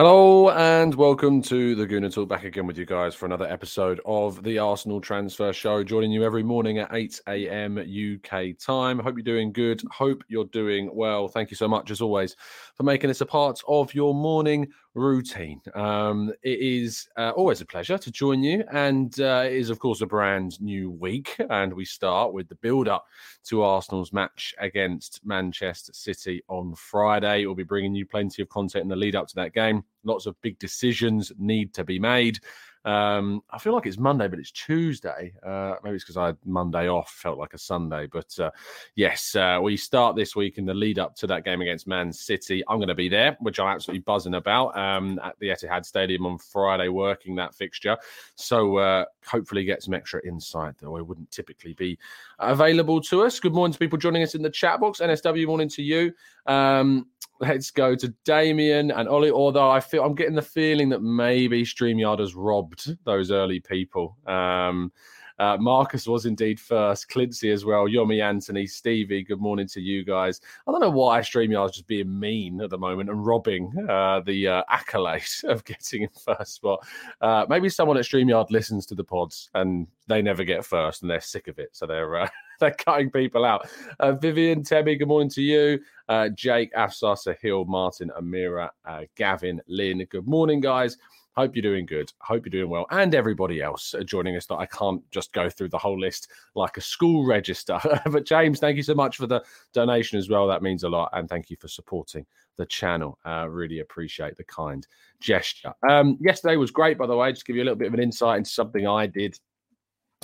Hello and welcome to the Gooner Talk. Back again with you guys for another episode of the Arsenal Transfer Show. Joining you every morning at 8 a.m. UK time. Hope you're doing good. Hope you're doing well. Thank you so much, as always, for making this a part of your morning routine. Um, it is uh, always a pleasure to join you, and uh, it is, of course, a brand new week. And we start with the build up to Arsenal's match against Manchester City on Friday. We'll be bringing you plenty of content in the lead up to that game. Lots of big decisions need to be made. Um, I feel like it's Monday, but it's Tuesday. Uh, maybe it's because I had Monday off, felt like a Sunday. But uh, yes, uh, we start this week in the lead up to that game against Man City. I'm going to be there, which I'm absolutely buzzing about um, at the Etihad Stadium on Friday, working that fixture. So uh, hopefully get some extra insight, though it wouldn't typically be available to us. Good morning to people joining us in the chat box. NSW morning to you. Um, let's go to Damien and Ollie. Although I feel I'm getting the feeling that maybe StreamYard has robbed those early people. Um, uh, Marcus was indeed first. Clincy as well. Yomi Anthony, Stevie. Good morning to you guys. I don't know why StreamYard's just being mean at the moment and robbing uh, the uh, accolade of getting in first spot. Uh, maybe someone at StreamYard listens to the pods and they never get first and they're sick of it, so they're uh, they're cutting people out. Uh, Vivian, Tebby, good morning to you. Uh, Jake, Afsar, Sahil, Martin, Amira, uh, Gavin, Lynn. Good morning, guys. Hope you're doing good. Hope you're doing well. And everybody else joining us that I can't just go through the whole list like a school register. but James, thank you so much for the donation as well. That means a lot. And thank you for supporting the channel. Uh, really appreciate the kind gesture. Um, yesterday was great, by the way. Just give you a little bit of an insight into something I did.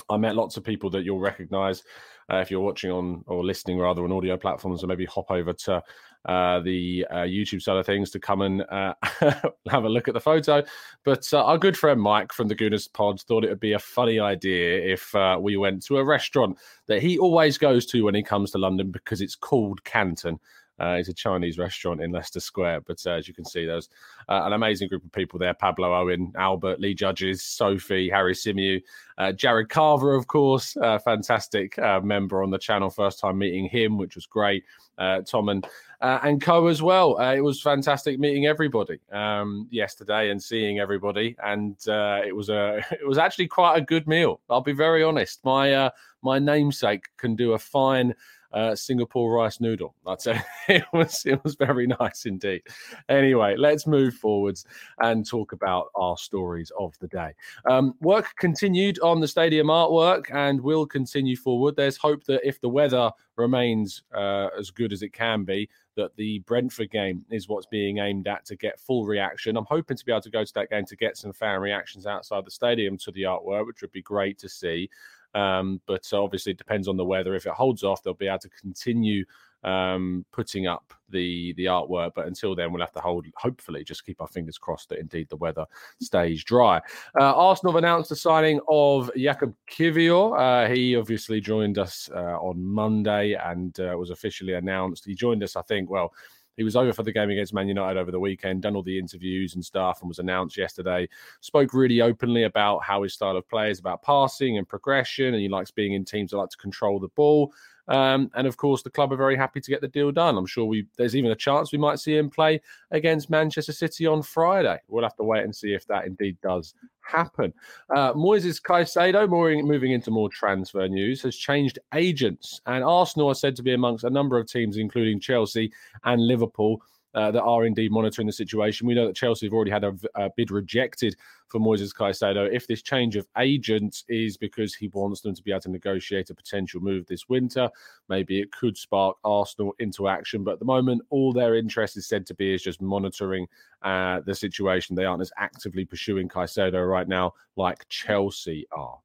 I met lots of people that you'll recognize uh, if you're watching on or listening rather on audio platforms, or maybe hop over to uh, the uh, YouTube side of things to come and uh, have a look at the photo. But uh, our good friend Mike from the Goodness Pod thought it would be a funny idea if uh, we went to a restaurant that he always goes to when he comes to London because it's called Canton. Uh, it's a Chinese restaurant in Leicester Square. But uh, as you can see, there's uh, an amazing group of people there Pablo Owen, Albert, Lee Judges, Sophie, Harry Simew, uh, Jared Carver, of course, fantastic uh, member on the channel. First time meeting him, which was great. Uh, Tom and and Co as well. it was fantastic meeting everybody um, yesterday and seeing everybody, and it was a it was actually quite a good meal. I'll be very honest. My my namesake can do a fine uh, Singapore rice noodle. That's it. It was it was very nice indeed. Anyway, let's move forwards and talk about our stories of the day. Um, work continued on the stadium artwork and will continue forward. There's hope that if the weather remains uh, as good as it can be, that the Brentford game is what's being aimed at to get full reaction. I'm hoping to be able to go to that game to get some fan reactions outside the stadium to the artwork, which would be great to see. Um, but obviously, it depends on the weather. If it holds off, they'll be able to continue um, putting up the the artwork. But until then, we'll have to hold. Hopefully, just keep our fingers crossed that indeed the weather stays dry. Uh, Arsenal have announced the signing of Jakub Kiwior. Uh, he obviously joined us uh, on Monday and uh, was officially announced. He joined us, I think. Well He was over for the game against Man United over the weekend, done all the interviews and stuff, and was announced yesterday. Spoke really openly about how his style of play is about passing and progression, and he likes being in teams that like to control the ball. Um, and of course, the club are very happy to get the deal done. I'm sure we there's even a chance we might see him play against Manchester City on Friday. We'll have to wait and see if that indeed does happen. Uh, Moises Caicedo, moving, into more transfer news, has changed agents, and Arsenal are said to be amongst a number of teams, including Chelsea and Liverpool. Uh, that are indeed monitoring the situation. We know that Chelsea have already had a, a bid rejected for Moises Caicedo. If this change of agent is because he wants them to be able to negotiate a potential move this winter, maybe it could spark Arsenal into action. But at the moment, all their interest is said to be is just monitoring uh, the situation. They aren't as actively pursuing Caicedo right now like Chelsea are.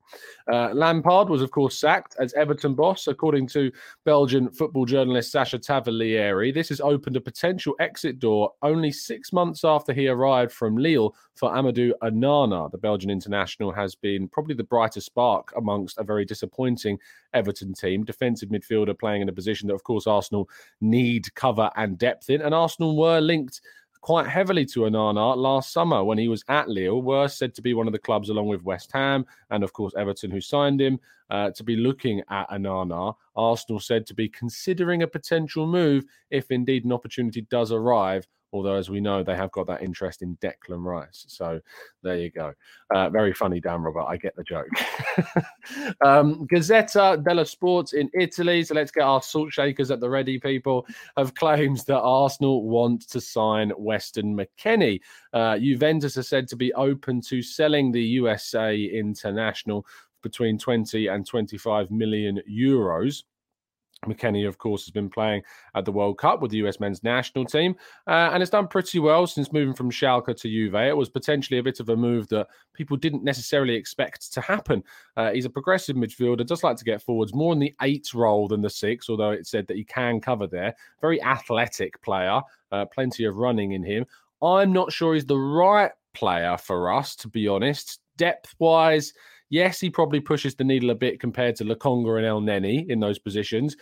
Uh, Lampard was, of course, sacked as Everton boss, according to Belgian football journalist Sacha Tavolieri. This has opened a potential exit door only six months after he arrived from Lille for Amadou Onana. The Belgian international has been probably the brightest spark amongst a very disappointing Everton team. Defensive midfielder playing in a position that, of course, Arsenal need cover and depth in. And Arsenal were linked quite heavily to Onana last summer when he was at Lille, were said to be one of the clubs, along with West Ham and, of course, Everton, who signed him, uh, to be looking at Onana. Arsenal said to be considering a potential move if indeed an opportunity does arrive Although, as we know, they have got that interest in Declan Rice. So there you go. Uh, very funny, Dan Robert. I get the joke. um, Gazzetta dello Sport in Italy. So let's get our salt shakers at the ready, people. Have claims that Arsenal want to sign Weston McKennie. Uh, Juventus are said to be open to selling the USA international between 20 and 25 million euros. McKennie, of course, has been playing at the World Cup with the US men's national team uh, and has done pretty well since moving from Schalke to Juve. It was potentially a bit of a move that people didn't necessarily expect to happen. Uh, he's a progressive midfielder, does like to get forwards, more in the eight role than the six, although it said that he can cover there. Very athletic player, uh, plenty of running in him. I'm not sure he's the right player for us, to be honest. Depth wise, Yes, he probably pushes the needle a bit compared to Lokonga and El Elneny in those positions,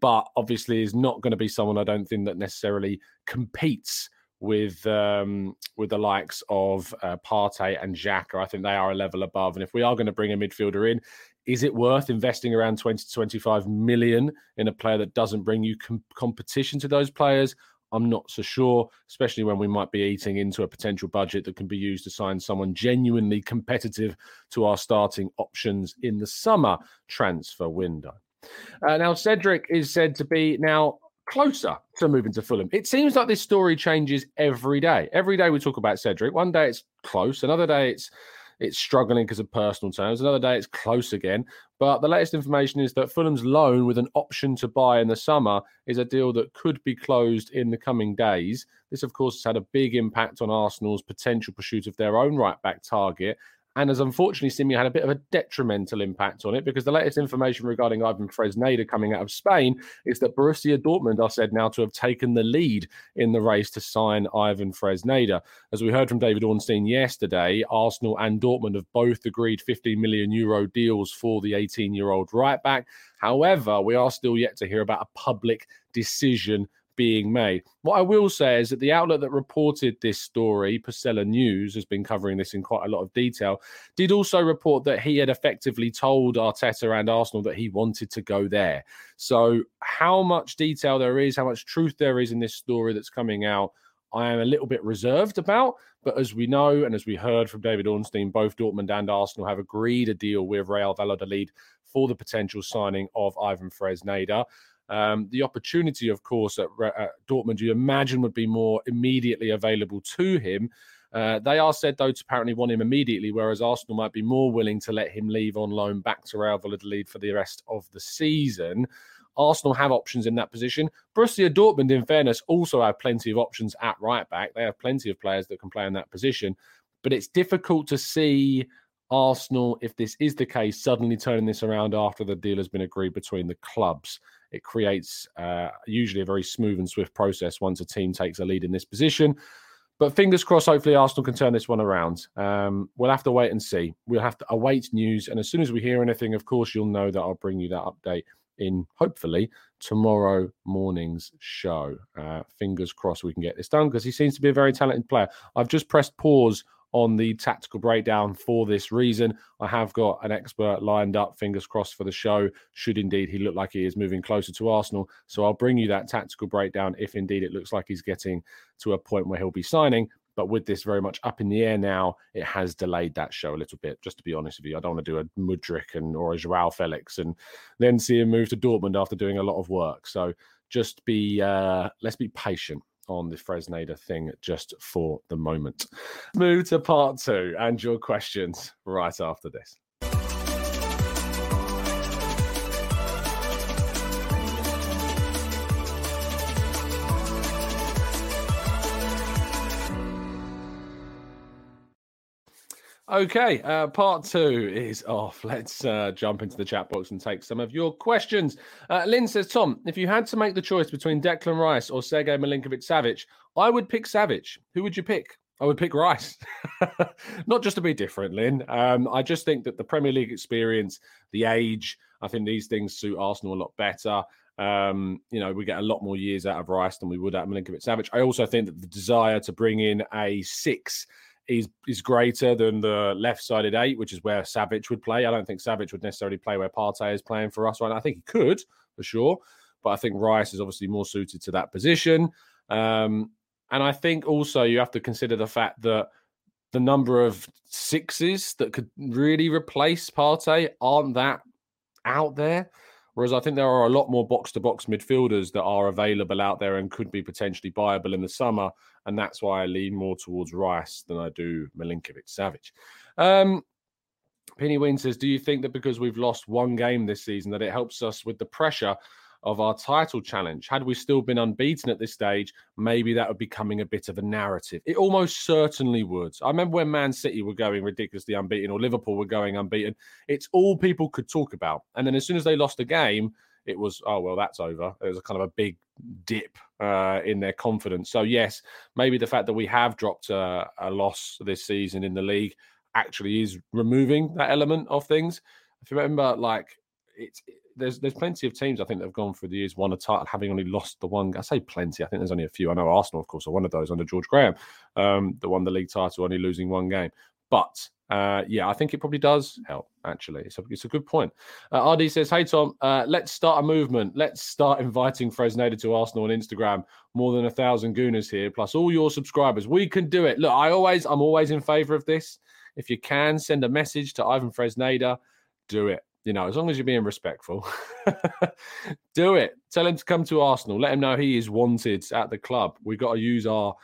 but obviously is not going to be someone I don't think that necessarily competes with um, with the likes of uh, Partey and Xhaka. I think they are a level above. And if we are going to bring a midfielder in, is it worth investing around 20 to 25 million in a player that doesn't bring you com- competition to those players? I'm not so sure, especially when we might be eating into a potential budget that can be used to sign someone genuinely competitive to our starting options in the summer transfer window. Uh, now, Cedric is said to be now closer to moving to Fulham. It seems like this story changes every day. Every day we talk about Cedric. One day it's close, another day it's it's struggling because of personal terms. Another day it's close again. But the latest information is that Fulham's loan with an option to buy in the summer is a deal that could be closed in the coming days. This, of course, has had a big impact on Arsenal's potential pursuit of their own right back target and has unfortunately seemingly had a bit of a detrimental impact on it because the latest information regarding Ivan Fresneda coming out of Spain is that Borussia Dortmund are said now to have taken the lead in the race to sign Ivan Fresneda. As we heard from David Ornstein yesterday, Arsenal and Dortmund have both agreed 15 million euro deals for the 18 year old right back. However, we are still yet to hear about a public decision being made. What I will say is that the outlet that reported this story, Pacella News, has been covering this in quite a lot of detail, did also report that he had effectively told Arteta and Arsenal that he wanted to go there. So, how much detail there is, how much truth there is in this story that's coming out, I am a little bit reserved about. But as we know, and as we heard from David Ornstein, both Dortmund and Arsenal have agreed a deal with Real Valladolid for the potential signing of Ivan Fresneda. Um, the opportunity, of course, at, at, Dortmund, you imagine would be more immediately available to him. Uh, they are said, though, to apparently want him immediately, whereas Arsenal might be more willing to let him leave on loan back to Real Valladolid for the rest of the season. Arsenal have options in that position. Borussia Dortmund, in fairness, also have plenty of options at right back. They have plenty of players that can play in that position, but it's difficult to see Arsenal, if this is the case, suddenly turning this around after the deal has been agreed between the clubs. It creates uh, usually a very smooth and swift process once a team takes a lead in this position. But fingers crossed, hopefully Arsenal can turn this one around. Um, we'll have to wait and see. We'll have to await news. And as soon as we hear anything, of course, you'll know that I'll bring you that update in hopefully tomorrow morning's show. Uh, fingers crossed we can get this done because he seems to be a very talented player. I've just pressed pause on the tactical breakdown for this reason. I have got an expert lined up, fingers crossed for the show, should indeed he look like he is moving closer to Arsenal. So I'll bring you that tactical breakdown if indeed it looks like he's getting to a point where he'll be signing. But with this very much up in the air now, it has delayed that show a little bit. Just to be honest with you, I don't want to do a Mudryk and or a Joao Felix and then see him move to Dortmund after doing a lot of work. So just be uh, let's be patient on the Fresneda thing just for the moment. Move to part two and your questions right after this. Okay, uh, part two is off. Let's uh, jump into the chat box and take some of your questions. Uh, Lynn says, Tom, if you had to make the choice between Declan Rice or Sergei Milinkovic Savic, I would pick Savic. Who would you pick? I would pick Rice. Not just to be different, Lynn. Um, I just think that the Premier League experience, the age, I think these things suit Arsenal a lot better. Um, you know, we get a lot more years out of Rice than we would out of Milinkovic Savic. I also think that the desire to bring in a six is is greater than the left-sided eight, which is where Savic would play. I don't think Savic would necessarily play where Partey is playing for us right now. I think he could for sure, but I think Rice is obviously more suited to that position. Um, and I think also you have to consider the fact that the number of sixes that could really replace Partey aren't that out there. Whereas I think there are a lot more box to box midfielders that are available out there and could be potentially viable in the summer. And that's why I lean more towards Rice than I do Milinkovic Savic. Um, Penny Wynn says, Do you think that because we've lost one game this season, that it helps us with the pressure of our title challenge. Had we still been unbeaten at this stage, maybe that would be becoming a bit of a narrative. It almost certainly would. I remember when Man City were going ridiculously unbeaten or Liverpool were going unbeaten. It's all people could talk about. And then as soon as they lost a game, it was, oh, well, that's over. It was a kind of a big dip uh, in their confidence. So, yes, maybe the fact that we have dropped a, a loss this season in the league actually is removing that element of things. If you remember, like, it's there's there's plenty of teams I think that have gone through the years won a title having only lost the one. I say plenty. I think there's only a few. I know Arsenal, of course, are one of those under George Graham, um, that won the league title only losing one game. But uh, yeah, I think it probably does help. Actually, it's a, it's a good point. Uh, RD says, "Hey Tom, uh, let's start a movement. Let's start inviting Fresneda to Arsenal on Instagram. More than a thousand Gooners here, plus all your subscribers. We can do it. Look, I always, I'm always in favour of this. If you can send a message to Ivan Fresneda, do it you know, as long as you're being respectful, do it. Tell him to come to Arsenal. Let him know he is wanted at the club. We've got to use our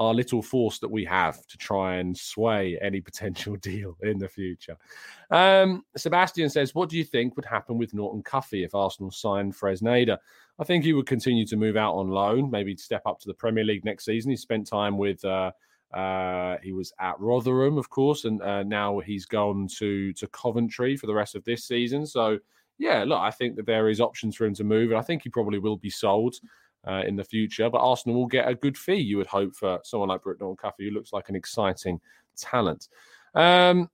our little force that we have to try and sway any potential deal in the future. Um, Sebastian says, What do you think would happen with Norton Cuffy if Arsenal signed Fresneda? I think he would continue to move out on loan, maybe step up to the Premier League next season. He spent time with uh, uh, he was at Rotherham, of course, and uh, now he's gone to to Coventry for the rest of this season. So, yeah, look, I think that there is options for him to move, and I think he probably will be sold uh, in the future. But Arsenal will get a good fee, you would hope, for someone like Brooke Norton-Cuffy, who looks like an exciting talent. Um,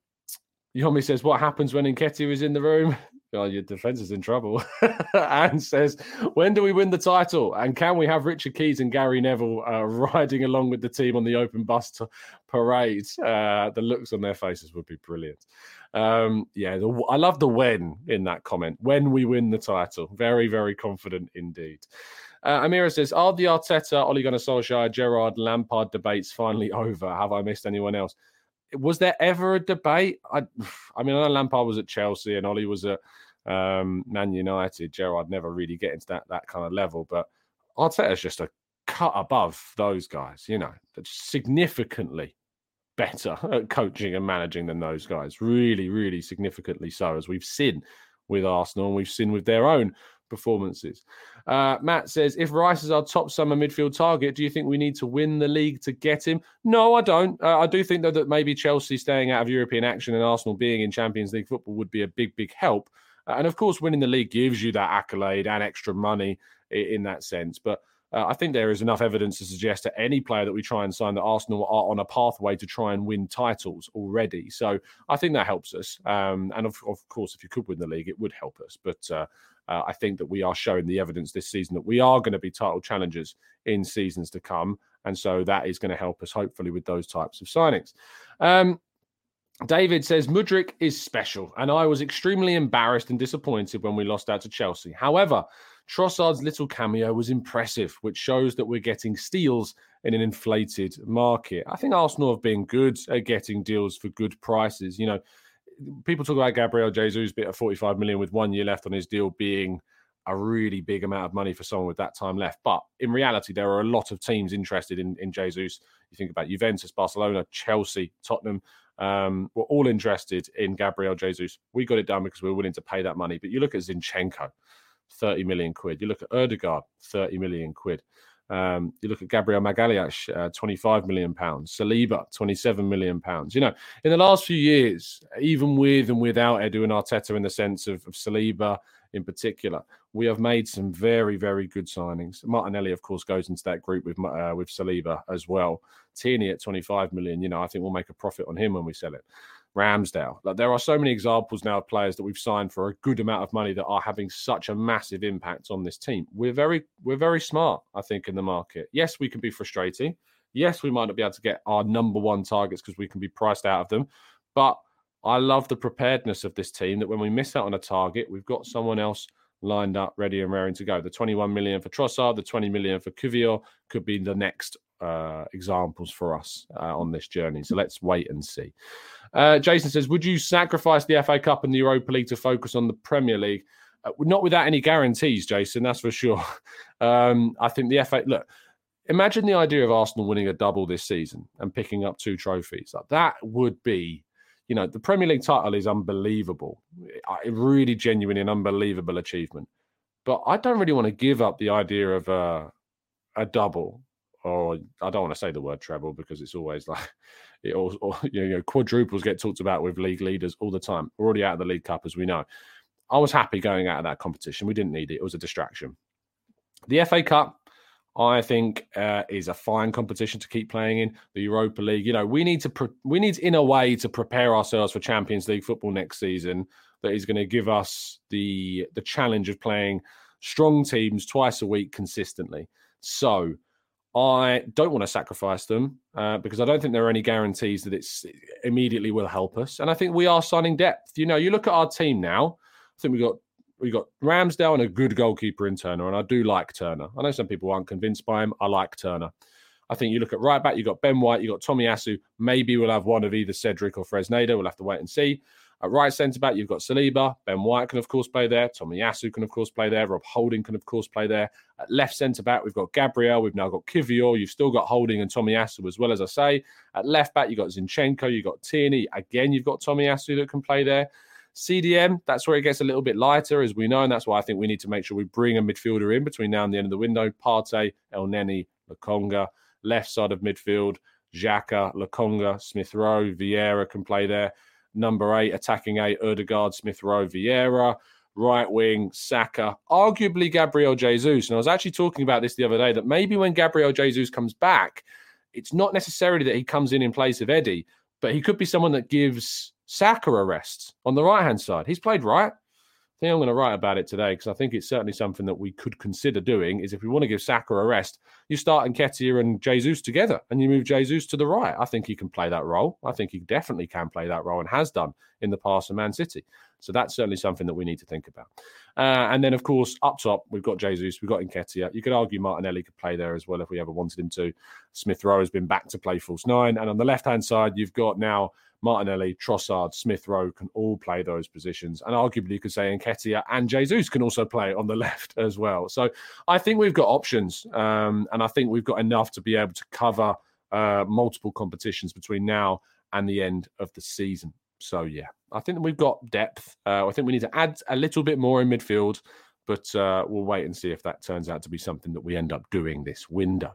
Yomi says, "What happens when Nketiah is in the room?" oh, your defense is in trouble. and says, when do we win the title? And can we have Richard Keys and Gary Neville uh, riding along with the team on the open bus to parade? Uh, the looks on their faces would be brilliant. Um, yeah, the, I love the when in that comment. When we win the title. Very, very confident indeed. Uh, Amira says, Are the Arteta, Ole Gunnar Solskjaer, Gerrard, Lampard debates finally over? Have I missed anyone else? was there ever a debate? I, I mean, I know Lampard was at Chelsea and Ollie was at um, Man United. Gerrard never really get into that that kind of level, but Arteta's just a cut above those guys. You know, significantly better at coaching and managing than those guys. Really, really significantly so, as we've seen with Arsenal and we've seen with their own performances. Uh, Matt says, if Rice is our top summer midfield target, do you think we need to win the league to get him? No, I don't. Uh, I do think though that maybe Chelsea staying out of European action and Arsenal being in Champions League football would be a big, big help. Uh, and of course, winning the league gives you that accolade and extra money in, in that sense. But uh, I think there is enough evidence to suggest that any player that we try and sign that Arsenal are on a pathway to try and win titles already. So I think that helps us. Um, and of, of, course, if you could win the league, it would help us. But uh, I think that we are showing the evidence this season that we are going to be title challengers in seasons to come. And so that is going to help us, hopefully, with those types of signings. Um, David says Mudryk is special, and I was extremely embarrassed and disappointed when we lost out to Chelsea. However, Trossard's little cameo was impressive, which shows that we're getting steals in an inflated market. I think Arsenal have been good at getting deals for good prices. You know, people talk about Gabriel Jesus bit of 45 million with one year left on his deal being a really big amount of money for someone with that time left. But in reality, there are a lot of teams interested in, in Jesus. You think about Juventus, Barcelona, Chelsea, Tottenham. Um, we're all interested in Gabriel Jesus. We got it done because we are willing to pay that money. But you look at Zinchenko, 30 million quid. You look at Odegaard, 30 million quid. Um, you look at Gabriel Magalhaes, uh, 25 million pounds. Saliba, 27 million pounds. You know, in the last few years, even with and without Edu and Arteta, in the sense of, of Saliba in particular, we have made some very, very good signings. Martinelli, of course, goes into that group with uh, with Saliba as well. Tierney at 25 million. You know, I think we'll make a profit on him when we sell it. Ramsdale. Like there are so many examples now of players that we've signed for a good amount of money that are having such a massive impact on this team. We're very we're very smart, I think, in the market. Yes, we can be frustrating. Yes, we might not be able to get our number one targets because we can be priced out of them. But I love the preparedness of this team that when we miss out on a target, we've got someone else lined up, ready and raring to go. The 21 million for Trossard, the 20 million for Kiwior could be the next uh, examples for us uh, on this journey. So let's wait and see. Uh, Jason says, Would you sacrifice the FA Cup and the Europa League to focus on the Premier League? Uh, not without any guarantees, Jason, that's for sure. Um, I think the FA, look, imagine the idea of Arsenal winning a double this season and picking up two trophies. Like, that would be, you know, the Premier League title is unbelievable. Really genuine and unbelievable achievement. But I don't really want to give up the idea of a, a double or I don't want to say the word treble because it's always like it all, you know quadruples get talked about with league leaders all the time. We're already out of the League Cup as we know. I was happy going out of that competition. We didn't need it. It was a distraction. The FA Cup, I think, uh, is a fine competition to keep playing in. The Europa League, you know, we need to pre- we need in a way to prepare ourselves for Champions League football next season. That is going to give us the the challenge of playing strong teams twice a week consistently. So I don't want to sacrifice them uh, because I don't think there are any guarantees that it's it immediately will help us. And I think we are signing depth. You know, you look at our team now. I think we got we got Ramsdale and a good goalkeeper in Turner, and I do like Turner. I know some people aren't convinced by him. I like Turner. I think you look at right back. You got Ben White. You got Tomiyasu. Maybe we'll have one of either Cedric or Fresneda. We'll have to wait and see. At right centre back, you've got Saliba. Ben White can, of course, play there. Tomiyasu can, of course, play there. Rob Holding can, of course, play there. At left centre back, we've got Gabriel. We've now got Kiwior. You've still got Holding and Tomiyasu as well, as I say. At left back, you've got Zinchenko. You've got Tierney. Again, you've got Tomiyasu that can play there. CDM, that's where it gets a little bit lighter, as we know, and that's why I think we need to make sure we bring a midfielder in between now and the end of the window. Partey, Elneny, Lokonga. Left side of midfield, Xhaka, Lokonga, Smith Rowe, Vieira can play there number eight, attacking eight, Odegaard, Smith Rowe, Vieira, right wing, Saka, arguably Gabriel Jesus. And I was actually talking about this the other day that maybe when Gabriel Jesus comes back, it's not necessarily that he comes in in place of Eddie, but he could be someone that gives Saka a rest on the right hand side. He's played right. I think I'm going to write about it today because I think it's certainly something that we could consider doing. Is if we want to give Saka a rest, you start Nketiah and Jesus together, and you move Jesus to the right. I think he can play that role. I think he definitely can play that role and has done in the past in Man City. So that's certainly something that we need to think about. Uh, and then, of course, up top we've got Jesus, we've got Nketiah. You could argue Martinelli could play there as well if we ever wanted him to. Smith Rowe has been back to play false nine, and on the left hand side you've got now Martinelli, Trossard, Smith Rowe can all play those positions. And arguably, you could say Nketiah and Jesus can also play on the left as well. So I think we've got options. Um, and I think we've got enough to be able to cover uh, multiple competitions between now and the end of the season. So, yeah, I think we've got depth. Uh, I think we need to add a little bit more in midfield but uh, we'll wait and see if that turns out to be something that we end up doing this window.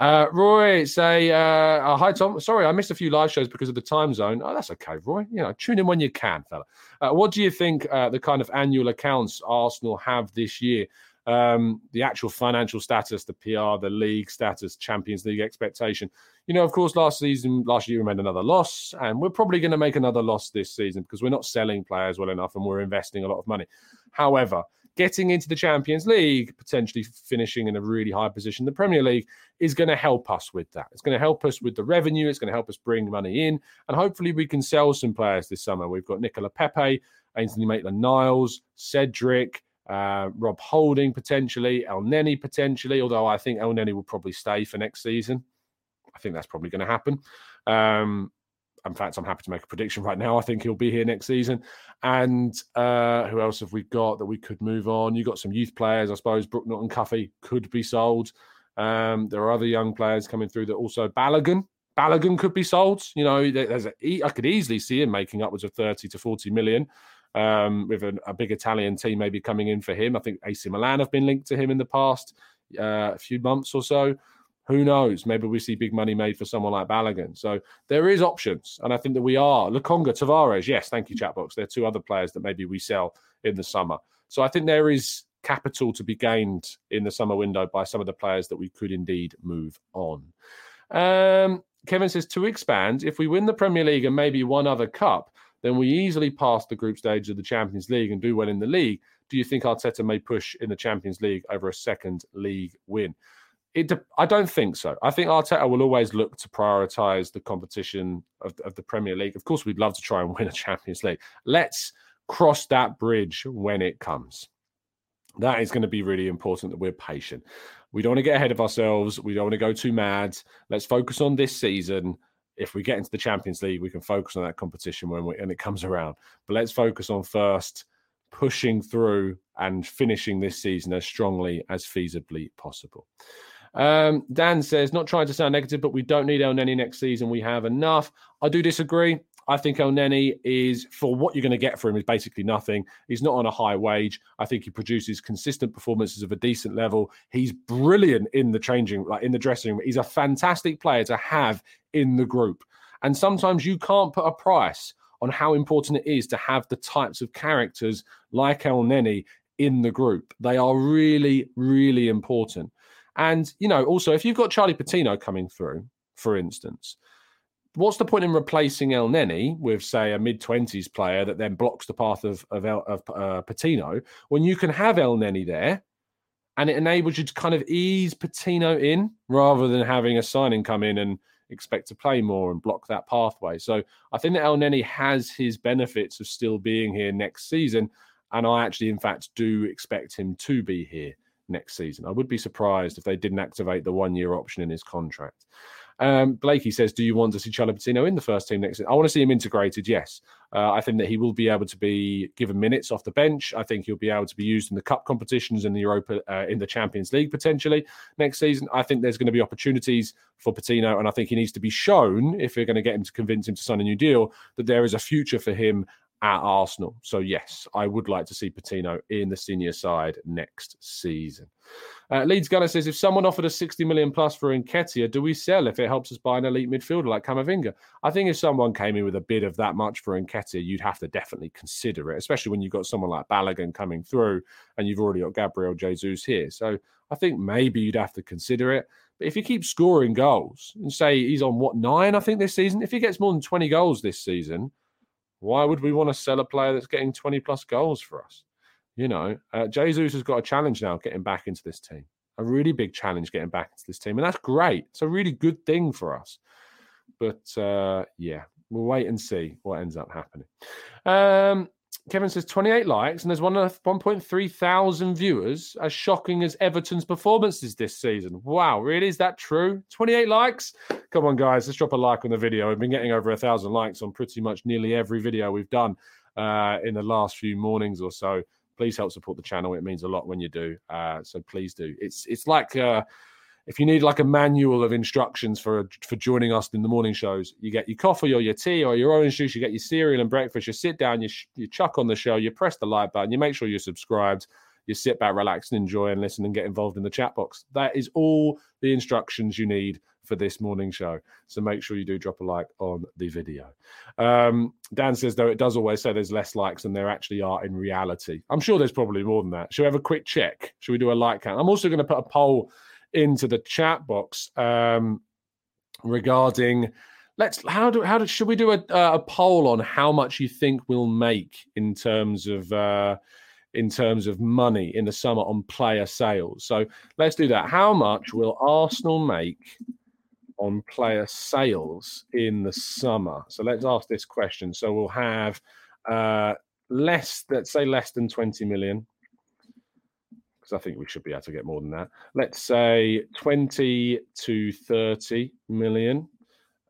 Uh, Roy, say, uh, oh, hi, Tom. Sorry, I missed a few live shows because of the time zone. Oh, that's okay, Roy. You know, tune in when you can, fella. Uh, what do you think uh, the kind of annual accounts Arsenal have this year? Um, the actual financial status, the PR, the league status, Champions League expectation. You know, of course, last season, last year we made another loss, and we're probably going to make another loss this season because we're not selling players well enough and we're investing a lot of money. However, getting into the Champions League, potentially finishing in a really high position the Premier League, is going to help us with that. It's going to help us with the revenue. It's going to help us bring money in. And hopefully we can sell some players this summer. We've got Nicola Pepe, Ainsley Maitland Niles, Cedric, uh, Rob Holding potentially, Elneny potentially, although I think Elneny will probably stay for next season. I think that's probably going to happen. Um, in fact, I'm happy to make a prediction right now. I think he'll be here next season. And uh, who else have we got that we could move on? You got some youth players, I suppose. Brooke Norton Cuffy could be sold. Um, there are other young players coming through that also Balogun. Balogun could be sold. You know, there's a, I could easily see him making upwards of 30 to 40 million um, with a, a, big Italian team maybe coming in for him. I think AC Milan have been linked to him in the past uh, few months or so. Who knows? Maybe we see big money made for someone like Balogun. So there is options, and I think that we are. Lokonga, Tavares, yes, thank you, Chatbox. There are two other players that maybe we sell in the summer. So I think there is capital to be gained in the summer window by some of the players that we could indeed move on. Um, Kevin says to expand, if we win the Premier League and maybe one other cup, then we easily pass the group stage of the Champions League and do well in the league. Do you think Arteta may push in the Champions League over a second league win? It, I don't think so. I think Arteta will always look to prioritise the competition of, of the Premier League. Of course, we'd love to try and win a Champions League. Let's cross that bridge when it comes. That is going to be really important that we're patient. We don't want to get ahead of ourselves. We don't want to go too mad. Let's focus on this season if we get into the Champions League, we can focus on that competition when, we, when it comes around. But let's focus on first pushing through and finishing this season as strongly as feasibly possible. Um, Dan says, not trying to sound negative, but we don't need Elneny next season. We have enough. I do disagree. I think Elneny is for what you're going to get for him is basically nothing. He's not on a high wage. I think he produces consistent performances of a decent level. He's brilliant in the changing, like in the dressing room. He's a fantastic player to have in the group. And sometimes you can't put a price on how important it is to have the types of characters like Elneny in the group. They are really, really important. And, you know, also, if you've got Charlie Patino coming through, for instance, what's the point in replacing El Elneny with, say, a mid twenties player that then blocks the path of of, El, of uh, Patino when you can have El Elneny there, and it enables you to kind of ease Patino in rather than having a signing come in and expect to play more and block that pathway. So I think that El Elneny has his benefits of still being here next season, and I actually, in fact, do expect him to be here next season. I would be surprised if they didn't activate the one year option in his contract. Um, Blakey says, "Do you want to see Charlie Patino in the first team next?" Season? I want to see him integrated. Yes, uh, I think that he will be able to be given minutes off the bench. I think he'll be able to be used in the cup competitions in the Europa, uh, in the Champions League potentially next season. I think there's going to be opportunities for Patino, and I think he needs to be shown if we're going to get him to convince him to sign a new deal that there is a future for him at Arsenal. So, yes, I would like to see Patino in the senior side next season. Uh, Leeds Gunner says if someone offered us 60 million plus for Nketiah, do we sell if it helps us buy an elite midfielder like Camavinga? I think if someone came in with a bid of that much for Nketiah, you'd have to definitely consider it, especially when you've got someone like Balogun coming through and you've already got Gabriel Jesus here. So I think maybe you'd have to consider it. But if you keep scoring goals and say he's on what nine, I think this season, if he gets more than 20 goals this season, why would we want to sell a player that's getting 20 plus goals for us? You know, uh, Jesus has got a challenge now getting back into this team, a really big challenge getting back into this team. And that's great. It's a really good thing for us. But uh, yeah, we'll wait and see what ends up happening. Um, Kevin says 28 likes and there's 1.3 thousand viewers. As shocking as Everton's performances this season. Wow, really? Is that true? 28 likes? Come on, guys, let's drop a like on the video. We've been getting over a thousand likes on pretty much nearly every video we've done uh, in the last few mornings or so. Please help support the channel. It means a lot when you do. Uh, so please do. It's it's like uh, if you need like a manual of instructions for for joining us in the morning shows, you get your coffee or your tea or your orange juice, you get your cereal and breakfast, you sit down, you, sh- you chuck on the show, you press the like button, you make sure you're subscribed, you sit back, relax, and enjoy and listen and get involved in the chat box. That is all the instructions you need for this morning show. So make sure you do drop a like on the video. Um, Dan says, though, it does always say there's less likes than there actually are in reality. I'm sure there's probably more than that. Should we have a quick check? Should we do a like count? I'm also going to put a poll into the chat box um, regarding let's how do how do should we do a, a poll on how much you think we'll make in terms of uh, in terms of money in the summer on player sales. So let's do that. How much will Arsenal make on player sales in the summer? So let's ask this question. So we'll have uh, less, let's say less than 20 million. Because I think we should be able to get more than that. Let's say 20 to 30 million.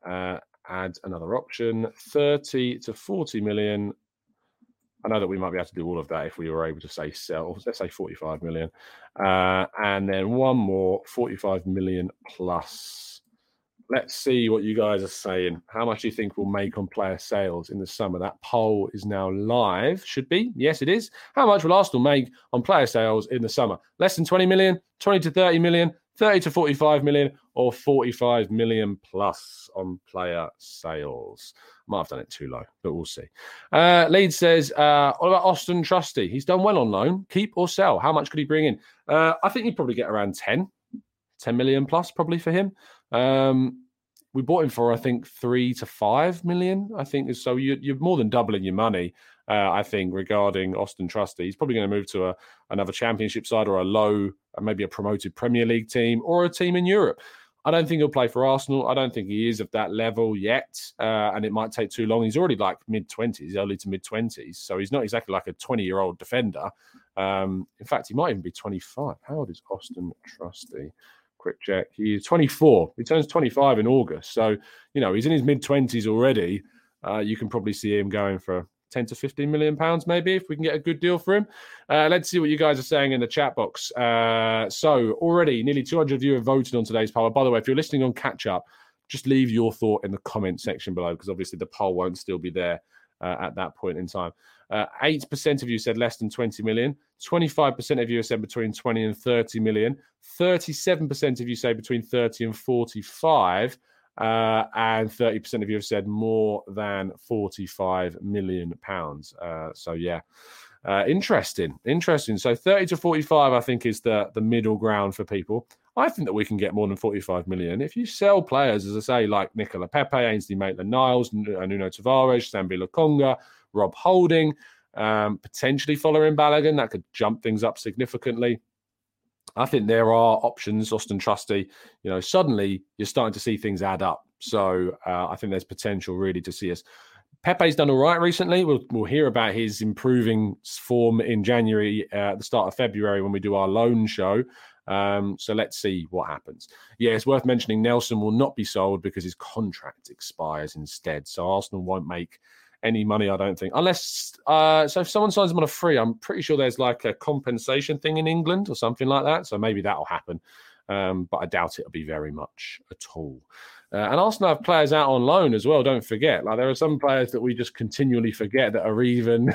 Uh, add another option 30 to 40 million I know that we might be able to do all of that if we were able to say sell, let's say 45 million. Uh, and then one more 45 million plus. Let's see what you guys are saying. How much do you think we'll make on player sales in the summer? That poll is now live. Should be. Yes, it is. How much will Arsenal make on player sales in the summer? Less than 20 million, 20 to 30 million, 30 to 45 million, or 45 million plus on player sales. Might have done it too low, but we'll see. Uh, Leeds says, uh, what about Austin Trusty? He's done well on loan. Keep or sell? How much could he bring in? Uh, I think he'd probably get around 10, 10 million plus probably for him. Um, we bought him for, I think, three to five million. I think so. You, you're more than doubling your money. Uh, I think regarding Austin Trusty, he's probably going to move to a, another Championship side or a low, uh, maybe a promoted Premier League team or a team in Europe. I don't think he'll play for Arsenal. I don't think he is of that level yet, uh, and it might take too long. He's already like mid twenties, early to mid twenties, so he's not exactly like a twenty-year-old defender. Um, in fact, he might even be twenty-five. How old is Austin Trusty? Quick check. He's twenty-four. He turns twenty-five in August, so you know he's in his mid twenties already. Uh, you can probably see him going for 10 to 15 million pounds, maybe, if we can get a good deal for him. Uh, let's see what you guys are saying in the chat box. Uh, so, already nearly 200 of you have voted on today's poll. By the way, if you're listening on catch up, just leave your thought in the comment section below because obviously the poll won't still be there uh, at that point in time. Uh, 8% of you said less than 20 million. 25% of you have said between 20 and 30 million. 37% of you say between 30 and 45. Uh, and 30% of you have said more than 45 million pounds. Uh, so yeah, uh, interesting, interesting. So 30 to 45, I think, is the the middle ground for people. I think that we can get more than 45 million if you sell players, as I say, like Nicola Pepe, Ainsley Maitland-Niles, uh, Nuno Tavares, Sambi Lokonga, Rob Holding, um, potentially following Balogun. That could jump things up significantly. I think there are options, Austin Trusty. You know, suddenly you're starting to see things add up. So uh, I think there's potential really to see us. Pepe's done all right recently. We'll, we'll hear about his improving form in January, uh, at the start of February, when we do our loan show. Um, so let's see what happens. Yeah, it's worth mentioning Nelson will not be sold because his contract expires instead. So Arsenal won't make any money, I don't think. Unless, uh, so if someone signs them on a free, I'm pretty sure there's like a compensation thing in England or something like that. So maybe that'll happen. Um, but I doubt it'll be very much at all. Uh, and Arsenal have players out on loan as well. Don't forget, like there are some players that we just continually forget that are even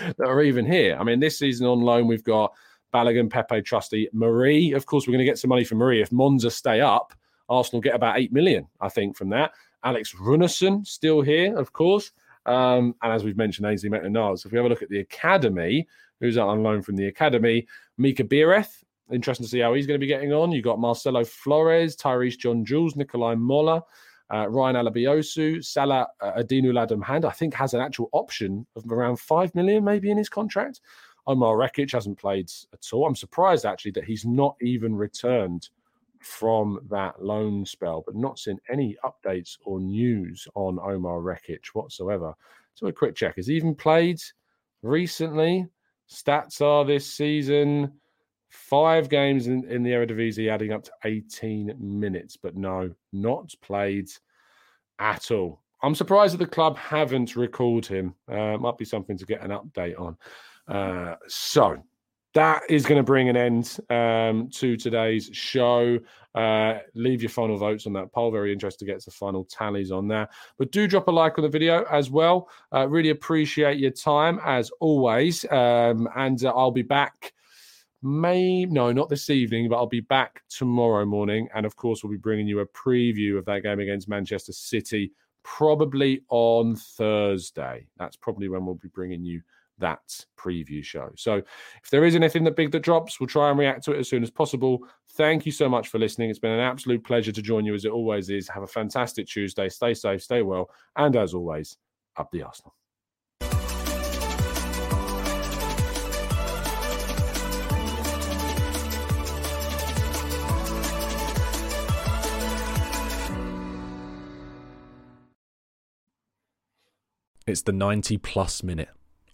that are even here. I mean, this season on loan we've got Balogun, Pepe, Trusty, Marí. Of course, we're going to get some money from Marí if Monza stay up. Arsenal get about eight million, I think, from that. Alex Runarsson still here, of course. Um, and as we've mentioned, Ainsley Maitland-Niles. If we have a look at the academy, who's out on loan from the academy, Mika Biereth. Interesting to see how he's going to be getting on. You've got Marcelo Flores, Tyreece John Jules, Nikolai Mola, uh, Ryan Alebiosu, Salah uh, Adinu Oulad M'Hand, I think has an actual option of around 5 million maybe in his contract. Omar Rekik hasn't played at all. I'm surprised actually that he's not even returned from that loan spell, but not seen any updates or news on Omar Rekik whatsoever. So a quick check. Has he even played recently? Stats are this season five games in, in the Eredivisie, adding up to 18 minutes, but no, not played at all. I'm surprised that the club haven't recalled him. Uh, might be something to get an update on. Uh, so that is going to bring an end um, to today's show. Uh, leave your final votes on that poll. Very interested to get the final tallies on that. But do drop a like on the video as well. Uh, really appreciate your time as always. Um, and uh, I'll be back. May no, not this evening, but I'll be back tomorrow morning. And of course, we'll be bringing you a preview of that game against Manchester City, probably on Thursday. That's probably when we'll be bringing you that preview show. So if there is anything that big that drops, we'll try and react to it as soon as possible. Thank you so much for listening. It's been an absolute pleasure to join you as it always is. Have a fantastic Tuesday. Stay safe, stay well, and as always, up the Arsenal. It's the 90 plus minute.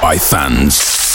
by fans.